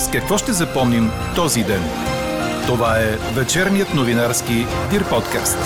С какво ще запомним този ден? Това е вечерният новинарски Дир подкаст.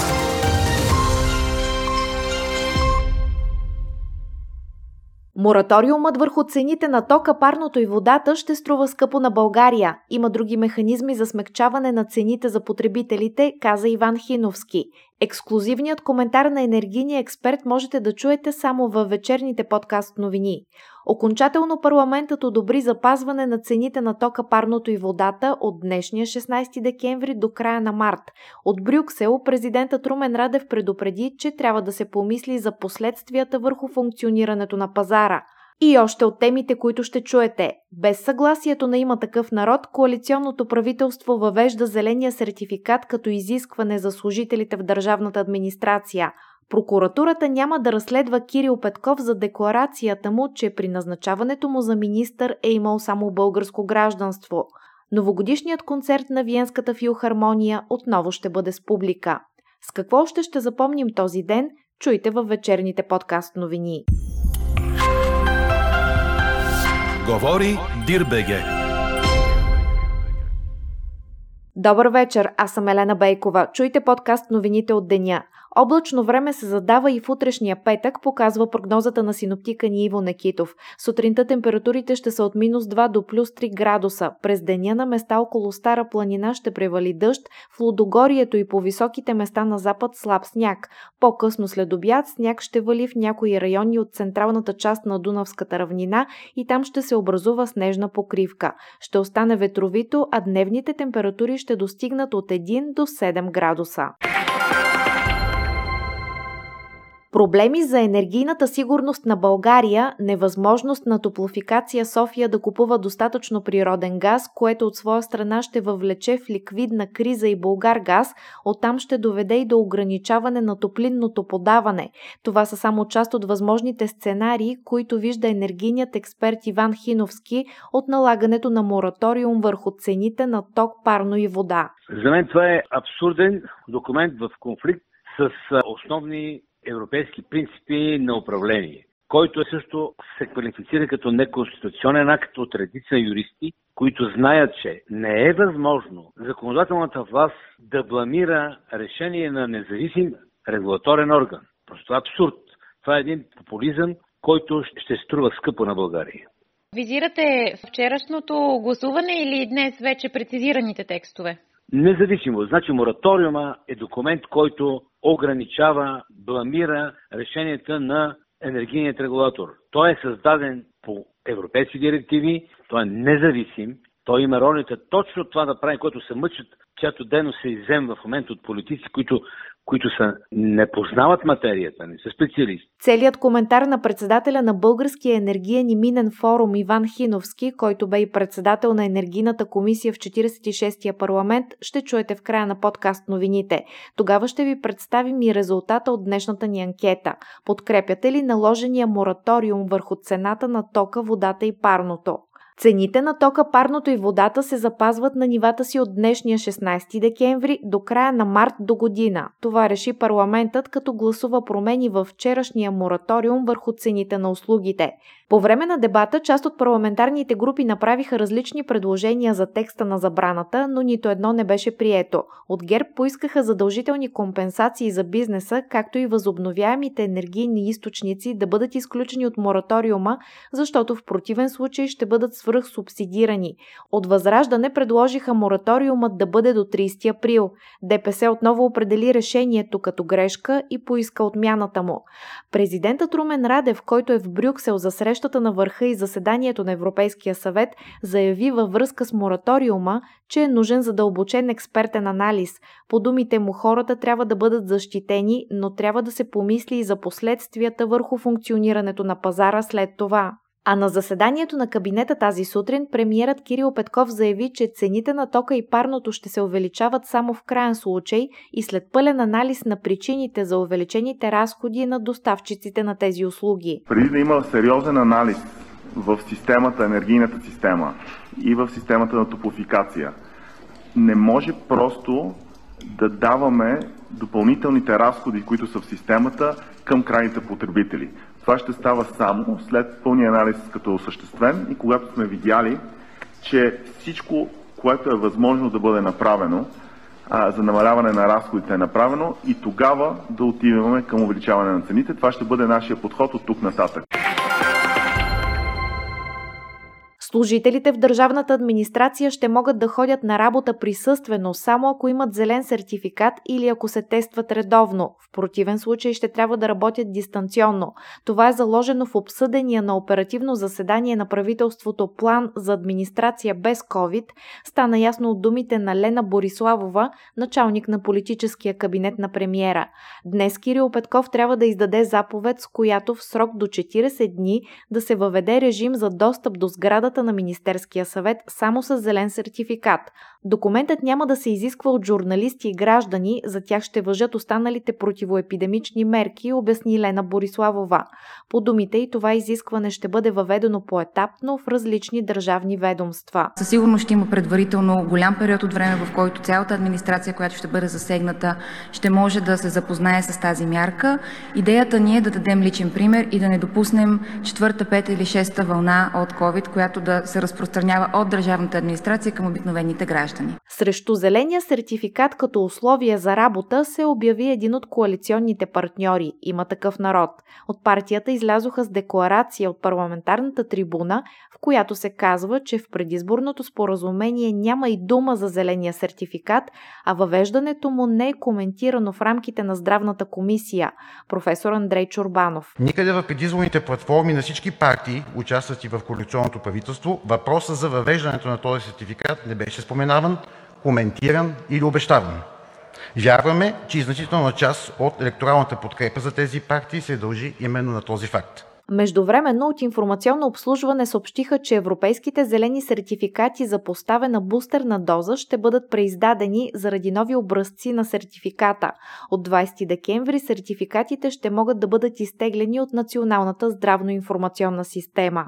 Мораториумът върху цените на тока, парното и водата ще струва скъпо на България. Има други механизми за смягчаване на цените за потребителите, каза Иван Хиновски. Ексклюзивният коментар на енергийния експерт можете да чуете само във вечерните подкаст новини. Окончателно парламентът одобри запазване на цените на тока, парното и водата от днешния 16 декември до края на март. От Брюксел президентът Румен Радев предупреди, че трябва да се помисли за последствията върху функционирането на пазара. И още от темите, които ще чуете. Без съгласието на има такъв народ, коалиционното правителство въвежда зеления сертификат като изискване за служителите в държавната администрация. Прокуратурата няма да разследва Кирил Петков за декларацията му, че при назначаването му за министър е имал само българско гражданство. Новогодишният концерт на Виенската филхармония отново ще бъде с публика. С какво още ще запомним този ден, чуйте във вечерните подкаст новини. Говори Дирбеге. Добър вечер, аз съм Елена Бейкова. Чуйте подкаст новините от деня. Облачно време се задава и в утрешния петък, показва прогнозата на синоптика ни Иво Некитов. Сутринта температурите ще са от минус 2 до плюс 3 градуса. През деня на места около Стара планина ще превали дъжд, в Лудогорието и по високите места на запад слаб сняг. По-късно след обяд сняг ще вали в някои райони от централната част на Дунавската равнина и там ще се образува снежна покривка. Ще остане ветровито, а дневните температури ще достигнат от 1 до 7 градуса. Проблеми за енергийната сигурност на България, невъзможност на топлофикация София да купува достатъчно природен газ, което от своя страна ще въвлече в ликвидна криза и Българ газ, оттам ще доведе и до ограничаване на топлинното подаване. Това са само част от възможните сценарии, които вижда енергийният експерт Иван Хиновски от налагането на мораториум върху цените на ток, парно и вода. За мен това е абсурден документ в конфликт с основни европейски принципи на управление, който също се квалифицира като неконституционен акт от редица юристи, които знаят, че не е възможно законодателната власт да бламира решение на независим регулаторен орган. Просто абсурд. Това е един популизъм, който ще струва скъпо на България. Визирате вчерашното гласуване или днес вече прецизираните текстове? Независимо. Значи мораториума е документ, който ограничава, бламира решенията на енергийният регулатор. Той е създаден по европейски директиви, той е независим, той има ролята точно това да прави, което се мъчат, чиято дейност се изземва в момента от политици, които които са, не познават материята, не са специалисти. Целият коментар на председателя на Българския енергиен и минен форум Иван Хиновски, който бе и председател на енергийната комисия в 46-я парламент, ще чуете в края на подкаст новините. Тогава ще ви представим и резултата от днешната ни анкета. Подкрепяте ли наложения мораториум върху цената на тока, водата и парното? Цените на тока, парното и водата се запазват на нивата си от днешния 16 декември до края на март до година. Това реши парламентът, като гласува промени в вчерашния мораториум върху цените на услугите. По време на дебата част от парламентарните групи направиха различни предложения за текста на забраната, но нито едно не беше прието. От ГЕРБ поискаха задължителни компенсации за бизнеса, както и възобновяемите енергийни източници да бъдат изключени от мораториума, защото в противен случай ще бъдат свръхсубсидирани. От Възраждане предложиха мораториумът да бъде до 30 април. ДПС отново определи решението като грешка и поиска отмяната му. Президентът Румен Радев, който е в Брюксел за срещата на върха и заседанието на Европейския съвет, заяви във връзка с мораториума, че е нужен задълбочен експертен анализ. По думите му хората трябва да бъдат защитени, но трябва да се помисли и за последствията върху функционирането на пазара след това. А на заседанието на кабинета тази сутрин премиерът Кирил Петков заяви, че цените на тока и парното ще се увеличават само в крайен случай и след пълен анализ на причините за увеличените разходи на доставчиците на тези услуги. Преди да има сериозен анализ в системата, енергийната система и в системата на топлофикация, не може просто да даваме допълнителните разходи, които са в системата, към крайните потребители. Това ще става само след пълния анализ като осъществен и когато сме видяли, че всичко, което е възможно да бъде направено, а, за намаляване на разходите е направено и тогава да отиваме към увеличаване на цените. Това ще бъде нашия подход от тук нататък. Служителите в държавната администрация ще могат да ходят на работа присъствено, само ако имат зелен сертификат или ако се тестват редовно. В противен случай ще трябва да работят дистанционно. Това е заложено в обсъдения на оперативно заседание на правителството план за администрация без COVID. Стана ясно от думите на Лена Бориславова, началник на политическия кабинет на премиера. Днес Кирил Петков трябва да издаде заповед, с която в срок до 40 дни да се въведе режим за достъп до сградата на Министерския съвет само с зелен сертификат. Документът няма да се изисква от журналисти и граждани, за тях ще въжат останалите противоепидемични мерки, обясни Лена Бориславова. По думите и това изискване ще бъде въведено поетапно в различни държавни ведомства. Със сигурност ще има предварително голям период от време, в който цялата администрация, която ще бъде засегната, ще може да се запознае с тази мярка. Идеята ни е да дадем личен пример и да не допуснем четвърта, пета или шеста вълна от COVID, която да се разпространява от държавната администрация към обикновените граждани. Срещу зеления сертификат като условие за работа се обяви един от коалиционните партньори – има такъв народ. От партията излязоха с декларация от парламентарната трибуна, в която се казва, че в предизборното споразумение няма и дума за зеления сертификат, а въвеждането му не е коментирано в рамките на здравната комисия. Професор Андрей Чорбанов. Никъде в предизборните платформи на всички партии, участващи в коалиционното правителство, въпросът за въвеждането на този сертификат не беше споменаван, коментиран или обещаван. Вярваме, че и значителна част от електоралната подкрепа за тези партии се дължи именно на този факт. Междувременно от информационно обслужване съобщиха, че европейските зелени сертификати за поставена бустерна доза ще бъдат преиздадени заради нови образци на сертификата. От 20 декември сертификатите ще могат да бъдат изтеглени от Националната здравно-информационна система.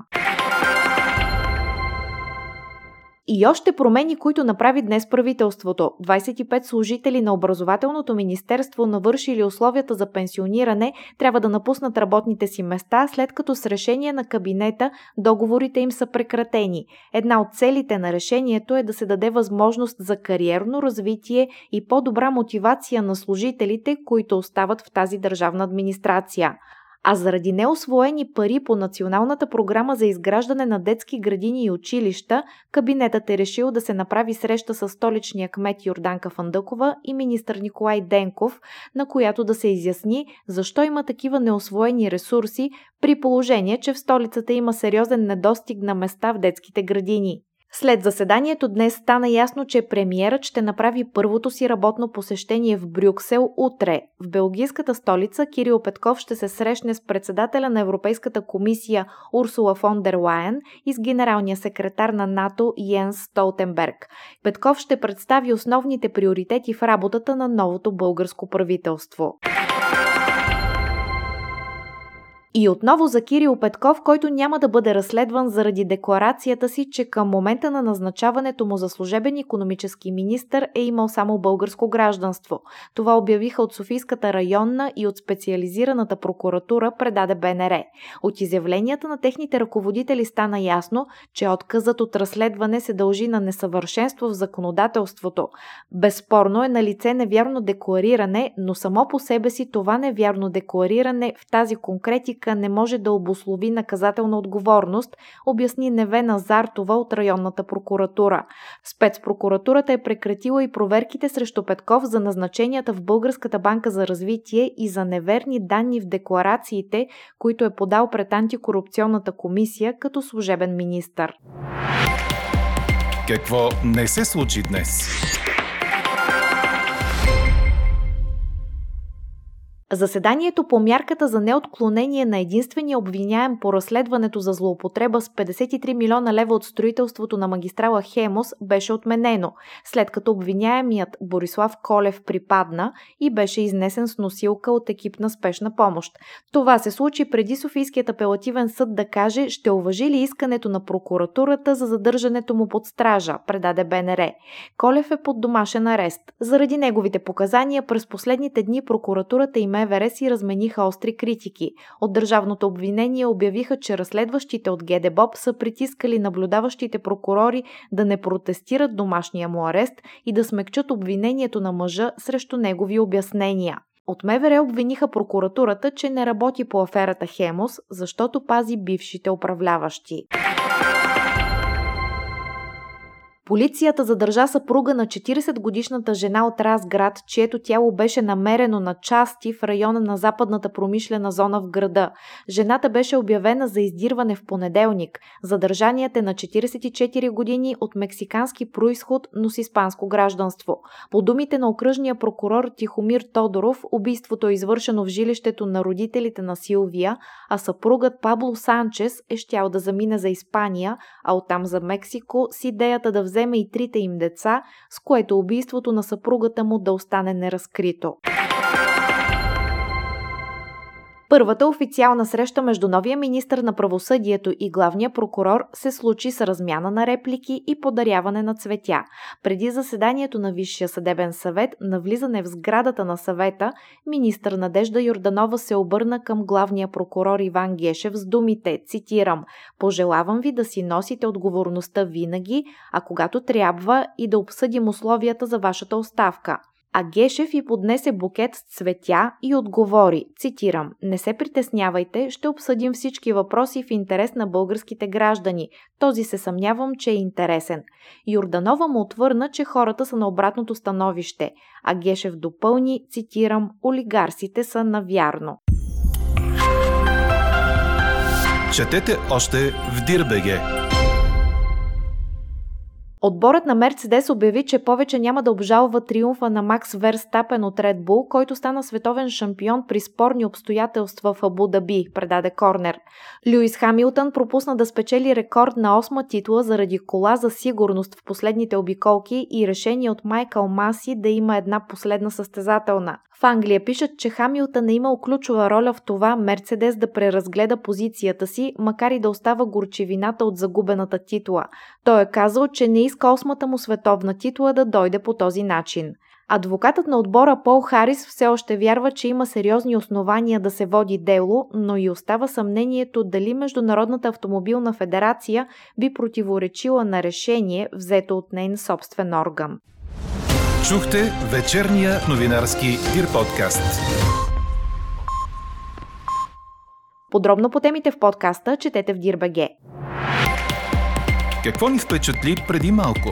И още промени, които направи днес правителството. 25 служители на образователното министерство, навършили условията за пенсиониране, трябва да напуснат работните си места, след като с решение на кабинета договорите им са прекратени. Една от целите на решението е да се даде възможност за кариерно развитие и по-добра мотивация на служителите, които остават в тази държавна администрация а заради неосвоени пари по Националната програма за изграждане на детски градини и училища, кабинетът е решил да се направи среща с столичния кмет Йорданка Фандъкова и министър Николай Денков, на която да се изясни защо има такива неосвоени ресурси, при положение, че в столицата има сериозен недостиг на места в детските градини. След заседанието днес стана ясно, че премиерът ще направи първото си работно посещение в Брюксел утре. В белгийската столица Кирил Петков ще се срещне с председателя на Европейската комисия Урсула фон дер Лайен и с генералния секретар на НАТО Йенс Столтенберг. Петков ще представи основните приоритети в работата на новото българско правителство. И отново за Кирил Петков, който няма да бъде разследван заради декларацията си, че към момента на назначаването му за служебен економически министр е имал само българско гражданство. Това обявиха от Софийската районна и от специализираната прокуратура, предаде БНР. От изявленията на техните ръководители стана ясно, че отказът от разследване се дължи на несъвършенство в законодателството. Безспорно е на лице невярно деклариране, но само по себе си това невярно деклариране в тази конкретика практика не може да обослови наказателна отговорност, обясни Невена Зартова от районната прокуратура. Спецпрокуратурата е прекратила и проверките срещу Петков за назначенията в Българската банка за развитие и за неверни данни в декларациите, които е подал пред антикорупционната комисия като служебен министър. Какво не се случи днес? Заседанието по мярката за неотклонение на единствения обвиняем по разследването за злоупотреба с 53 милиона лева от строителството на магистрала Хемос беше отменено, след като обвиняемият Борислав Колев припадна и беше изнесен с носилка от екип на спешна помощ. Това се случи преди Софийският апелативен съд да каже ще уважи ли искането на прокуратурата за задържането му под стража, предаде БНР. Колев е под домашен арест. Заради неговите показания през последните дни прокуратурата и МВР си размениха остри критики. От държавното обвинение обявиха, че разследващите от ГДБОП са притискали наблюдаващите прокурори да не протестират домашния му арест и да смекчат обвинението на мъжа срещу негови обяснения. От МВР обвиниха прокуратурата, че не работи по аферата Хемос, защото пази бившите управляващи. Полицията задържа съпруга на 40-годишната жена от Разград, чието тяло беше намерено на части в района на западната промишлена зона в града. Жената беше обявена за издирване в понеделник. Задържаният е на 44 години от мексикански происход, но с испанско гражданство. По думите на окръжния прокурор Тихомир Тодоров, убийството е извършено в жилището на родителите на Силвия, а съпругът Пабло Санчес е щял да замине за Испания, а оттам за Мексико с идеята да вземе вземе и трите им деца, с което убийството на съпругата му да остане неразкрито. Първата официална среща между новия министр на правосъдието и главния прокурор се случи с размяна на реплики и подаряване на цветя. Преди заседанието на Висшия съдебен съвет, на влизане в сградата на съвета, министър Надежда Йорданова се обърна към главния прокурор Иван Гешев с думите, цитирам, «Пожелавам ви да си носите отговорността винаги, а когато трябва и да обсъдим условията за вашата оставка а Гешев и поднесе букет с цветя и отговори, цитирам, «Не се притеснявайте, ще обсъдим всички въпроси в интерес на българските граждани. Този се съмнявам, че е интересен». Юрданова му отвърна, че хората са на обратното становище, а Гешев допълни, цитирам, «Олигарсите са навярно». Четете още в Дирбеге! Отборът на Мерцедес обяви, че повече няма да обжалва триумфа на Макс Верстапен от Red Bull, който стана световен шампион при спорни обстоятелства в Абу Даби, предаде Корнер. Люис Хамилтън пропусна да спечели рекорд на осма титла заради кола за сигурност в последните обиколки и решение от Майкъл Маси да има една последна състезателна. В Англия пишат, че Хамилтън е имал ключова роля в това Мерцедес да преразгледа позицията си, макар и да остава горчевината от загубената титла. Той е казал, че не иска осмата му световна титла да дойде по този начин. Адвокатът на отбора Пол Харис все още вярва, че има сериозни основания да се води дело, но и остава съмнението дали Международната автомобилна федерация би противоречила на решение, взето от нейн собствен орган. Чухте вечерния новинарски Дир подкаст. Подробно по темите в подкаста четете в Дирбеге. Какво ни впечатли преди малко?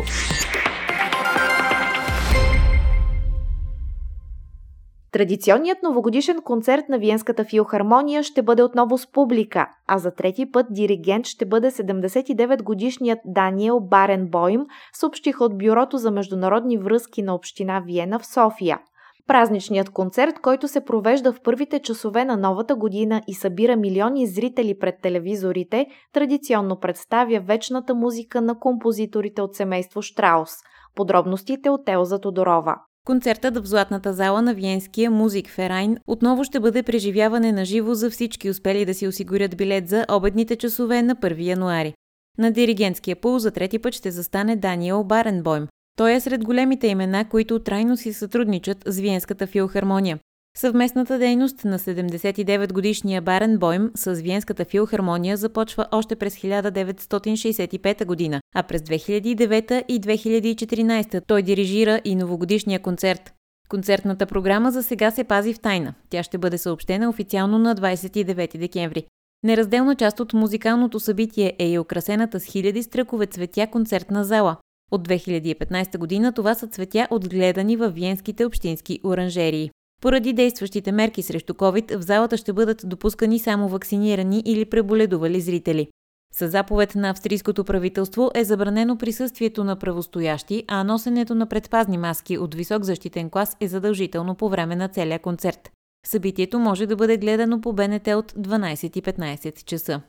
Традиционният новогодишен концерт на Виенската филхармония ще бъде отново с публика, а за трети път диригент ще бъде 79-годишният Даниел Баренбойм, съобщих от Бюрото за международни връзки на Община Виена в София. Празничният концерт, който се провежда в първите часове на новата година и събира милиони зрители пред телевизорите, традиционно представя вечната музика на композиторите от семейство Штраус. Подробностите от Елза Тодорова. Концертът в Златната зала на Виенския Музик Ферайн отново ще бъде преживяване на живо за всички успели да си осигурят билет за обедните часове на 1 януари. На диригентския пул за трети път ще застане Даниел Баренбойм. Той е сред големите имена, които трайно си сътрудничат с Виенската филхармония. Съвместната дейност на 79-годишния Барен Бойм с Виенската филхармония започва още през 1965 година, а през 2009 и 2014 той дирижира и новогодишния концерт. Концертната програма за сега се пази в тайна. Тя ще бъде съобщена официално на 29 декември. Неразделна част от музикалното събитие е и украсената с хиляди стръкове цветя концертна зала. От 2015 година това са цветя отгледани в виенските общински оранжерии. Поради действащите мерки срещу COVID в залата ще бъдат допускани само вакцинирани или преболедували зрители. С заповед на австрийското правителство е забранено присъствието на правостоящи, а носенето на предпазни маски от висок защитен клас е задължително по време на целия концерт. Събитието може да бъде гледано по БНТ от 12.15 часа.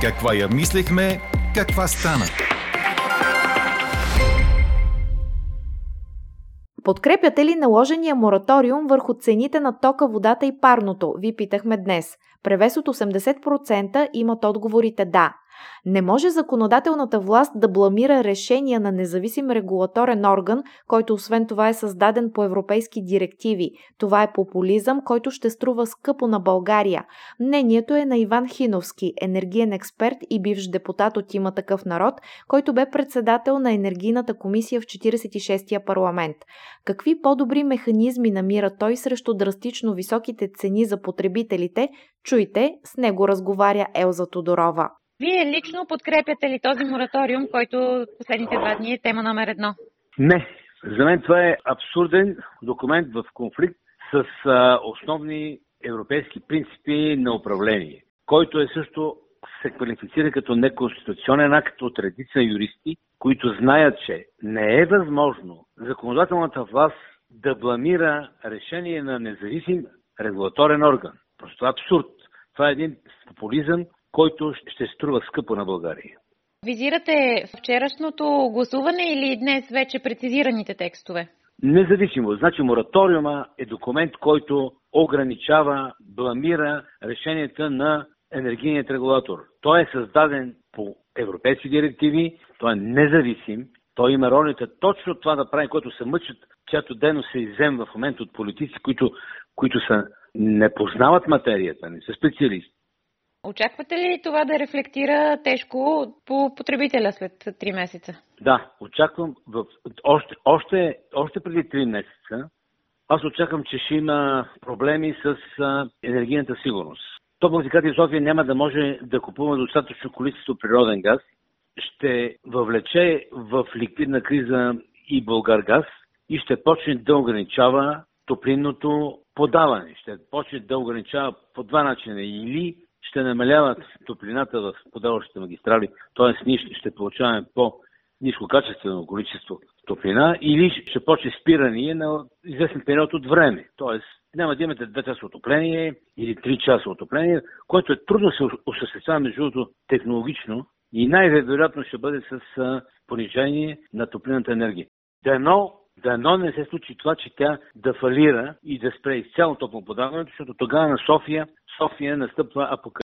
Каква я мислехме, каква стана? Подкрепяте ли наложения мораториум върху цените на тока, водата и парното? Ви питахме днес. Превес от 80% имат отговорите да. Не може законодателната власт да бламира решения на независим регулаторен орган, който освен това е създаден по европейски директиви. Това е популизъм, който ще струва скъпо на България. Мнението е на Иван Хиновски, енергиен експерт и бивш депутат от има такъв народ, който бе председател на енергийната комисия в 46-я парламент. Какви по-добри механизми намира той срещу драстично високите цени за потребителите, чуйте, с него разговаря Елза Тодорова. Вие лично подкрепяте ли този мораториум, който последните два дни е тема номер едно? Не. За мен това е абсурден документ в конфликт с а, основни европейски принципи на управление, който е също се квалифицира като неконституционен акт от редица юристи, които знаят, че не е възможно законодателната власт да бламира решение на независим регулаторен орган. Просто абсурд. Това е един популизъм, който ще струва скъпо на България. Визирате вчерашното гласуване или днес вече прецизираните текстове? Независимо. Значи мораториума е документ, който ограничава, бламира решенията на енергийният регулатор. Той е създаден по европейски директиви, той е независим, той има ролята точно това да прави, което се мъчат, чиято дейност се иззем в момента от политици, които, които са, не познават материята, не са специалисти. Очаквате ли това да рефлектира тежко по потребителя след 3 месеца? Да, очаквам. В... Още, още, още преди 3 месеца аз очаквам, че ще има проблеми с енергийната сигурност. Топлофикати София няма да може да купува достатъчно количество природен газ. Ще въвлече в ликвидна криза и Българгаз и ще почне да ограничава топлинното подаване. Ще почне да ограничава по два начина. Или ще намаляват топлината в подаващите магистрали, т.е. ние ще получаваме по ниско качествено количество топлина или ще почне спиране на известен период от време. Т.е. няма да имате 2 часа отопление или 3 часа отопление, което е трудно се осъществява между другото технологично и най-вероятно ще бъде с понижение на топлинната енергия. Дано Дано не се случи това, че тя да фалира и да спре изцяло топлоподаването, защото тогава на София, София настъпва апокалипсис.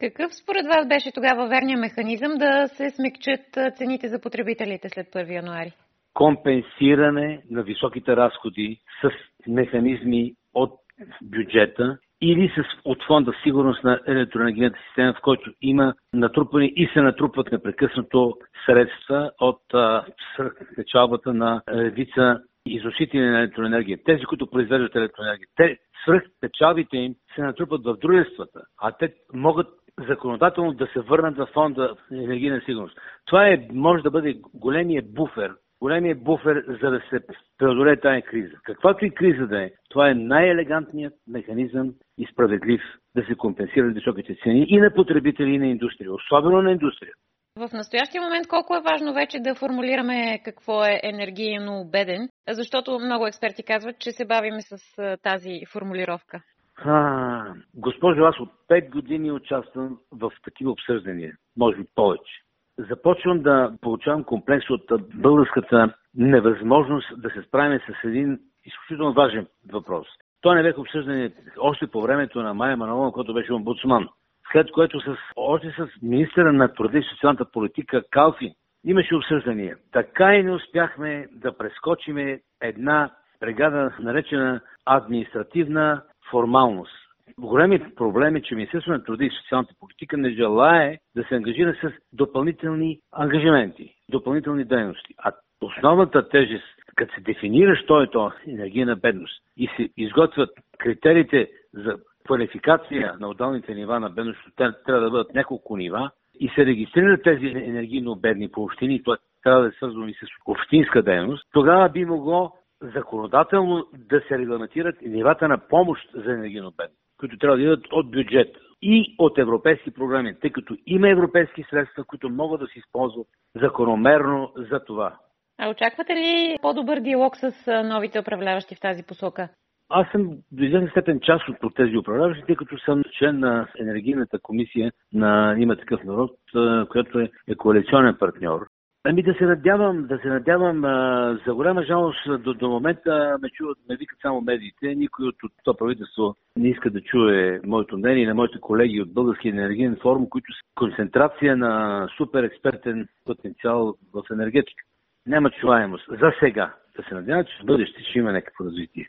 Какъв според вас беше тогава верният механизъм да се смекчат цените за потребителите след 1 януари? Компенсиране на високите разходи с механизми от бюджета или с, от фонда сигурност на електроенергийната система, в който има натрупани и се натрупват непрекъснато средства от печалбата на редица изосители на електроенергия. Тези, които произвеждат електроенергия. Те свръх печалбите им се натрупат в дружествата, а те могат законодателно да се върнат в фонда енергийна сигурност. Това е, може да бъде големия буфер, големия буфер, за да се преодолее тази криза. Каквато и криза да е, това е най-елегантният механизъм и справедлив да се компенсират високите цени и на потребители, и на индустрия, особено на индустрия. В настоящия момент колко е важно вече да формулираме какво е енергийно беден, защото много експерти казват, че се бавиме с тази формулировка. А, госпожо, аз от 5 години участвам в такива обсъждания, може би повече. Започвам да получавам комплекс от българската невъзможност да се справим с един изключително важен въпрос. Той не бе обсъждан още по времето на Майя Манова, който беше омбудсман. След което с, още с министъра на труда и социалната политика Калфи имаше обсъждания. Така и не успяхме да прескочиме една бригада, наречена административна формалност. Големият проблем е, че Министерството на труда и социалната политика не желае да се ангажира с допълнителни ангажименти, допълнителни дейности. А основната тежест като се дефинира, що е то енергийна бедност и се изготвят критериите за квалификация на отдалните нива на бедност, те трябва да бъдат няколко нива и се регистрират тези енергийно бедни по общини, това трябва да е свързано и с общинска дейност, тогава би могло законодателно да се регламентират нивата на помощ за енергийно бедни, които трябва да идват от бюджет и от европейски програми, тъй като има европейски средства, които могат да се използват закономерно за това. А очаквате ли по-добър диалог с новите управляващи в тази посока? Аз съм до известна степен част от тези управляващи, тъй като съм член на енергийната комисия на Има такъв народ, която е, е коалиционен партньор. Ами да се надявам, да се надявам. А, за голяма жалост до, до момента ме чуват, ме викат само медиите. Никой от, това правителство не иска да чуе моето мнение на моите колеги от Българския енергиен форум, които са концентрация на супер експертен потенциал в енергетика. Няма чуваемост. За сега. Да се надявам, че в бъдеще ще има някакво развитие.